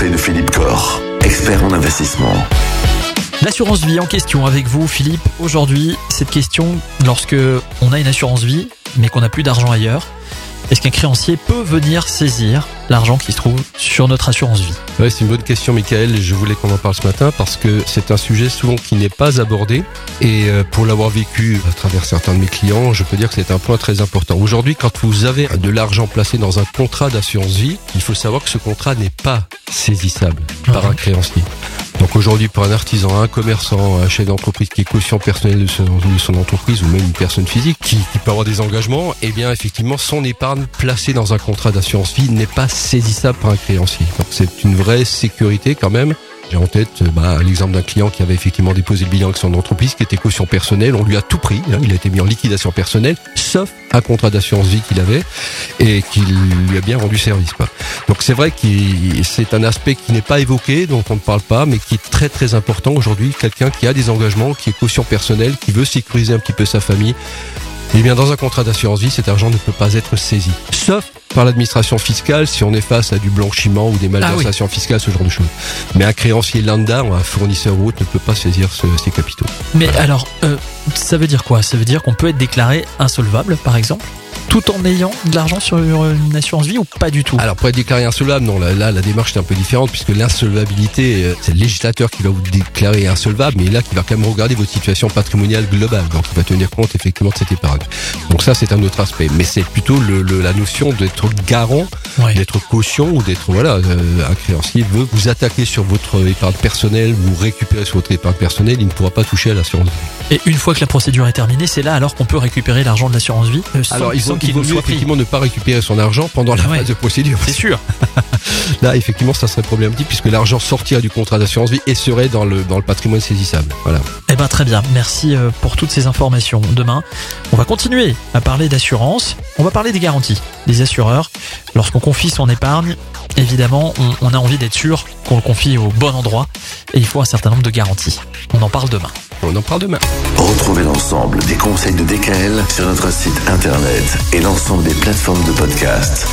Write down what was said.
de Philippe expert en investissement. L'assurance vie en question avec vous, Philippe. Aujourd'hui, cette question, lorsque on a une assurance vie, mais qu'on n'a plus d'argent ailleurs, est-ce qu'un créancier peut venir saisir l'argent qui se trouve sur notre assurance vie? Ouais, c'est une bonne question, Michael. Je voulais qu'on en parle ce matin parce que c'est un sujet souvent qui n'est pas abordé. Et euh, pour l'avoir vécu à travers certains de mes clients, je peux dire que c'est un point très important. Aujourd'hui, quand vous avez de l'argent placé dans un contrat d'assurance vie, il faut savoir que ce contrat n'est pas saisissable par un créancier. Donc aujourd'hui, pour un artisan, un commerçant, un chef d'entreprise qui est caution son, de son entreprise ou même une personne physique qui, qui, peut avoir des engagements, eh bien effectivement, son épargne placée dans un contrat d'assurance vie n'est pas saisissable par un créancier. Donc c'est une vraie sécurité quand même. J'ai en tête bah, l'exemple d'un client qui avait effectivement déposé le bilan avec son entreprise, qui était caution personnelle. On lui a tout pris. Hein, il a été mis en liquidation personnelle, sauf un contrat d'assurance vie qu'il avait et qui lui a bien rendu service. Donc c'est vrai que c'est un aspect qui n'est pas évoqué, dont on ne parle pas, mais qui est très très important aujourd'hui. Quelqu'un qui a des engagements, qui est caution personnelle, qui veut sécuriser un petit peu sa famille. Eh bien, dans un contrat d'assurance vie, cet argent ne peut pas être saisi, sauf par l'administration fiscale si on est face à du blanchiment ou des malversations ah oui. fiscales, ce genre de choses. Mais un créancier lambda ou un fournisseur ou autre ne peut pas saisir ce, ces capitaux. Mais voilà. alors, euh, ça veut dire quoi? Ça veut dire qu'on peut être déclaré insolvable, par exemple? Tout en ayant de l'argent sur une assurance vie ou pas du tout Alors pour être déclaré insolvable, non, là, là la démarche est un peu différente puisque l'insolvabilité, euh, c'est le législateur qui va vous déclarer insolvable, mais là qui va quand même regarder votre situation patrimoniale globale, donc il va tenir compte effectivement de cette épargne. Donc ça c'est un autre aspect, mais c'est plutôt le, le, la notion d'être garant, ouais. d'être caution ou d'être voilà euh, un créancier veut vous attaquer sur votre épargne personnelle, vous récupérer sur votre épargne personnelle, il ne pourra pas toucher à l'assurance vie. Et une fois que la procédure est terminée, c'est là alors qu'on peut récupérer l'argent de l'assurance vie. Euh, sans, alors il faut, il faut effectivement ne pas récupérer son argent pendant la ah ouais. phase de procédure. C'est sûr. Là, effectivement, ça serait problématique puisque l'argent sortirait du contrat d'assurance vie et serait dans le, dans le patrimoine saisissable. Voilà. Eh ben, très bien. Merci euh, pour toutes ces informations. Demain, on va continuer à parler d'assurance. On va parler des garanties des assureurs. Lorsqu'on confie son épargne, évidemment, on, on a envie d'être sûr qu'on le confie au bon endroit et il faut un certain nombre de garanties. On en parle demain. On en parle demain. Retrouvez l'ensemble des conseils de DKL sur notre site internet et l'ensemble des plateformes de podcast.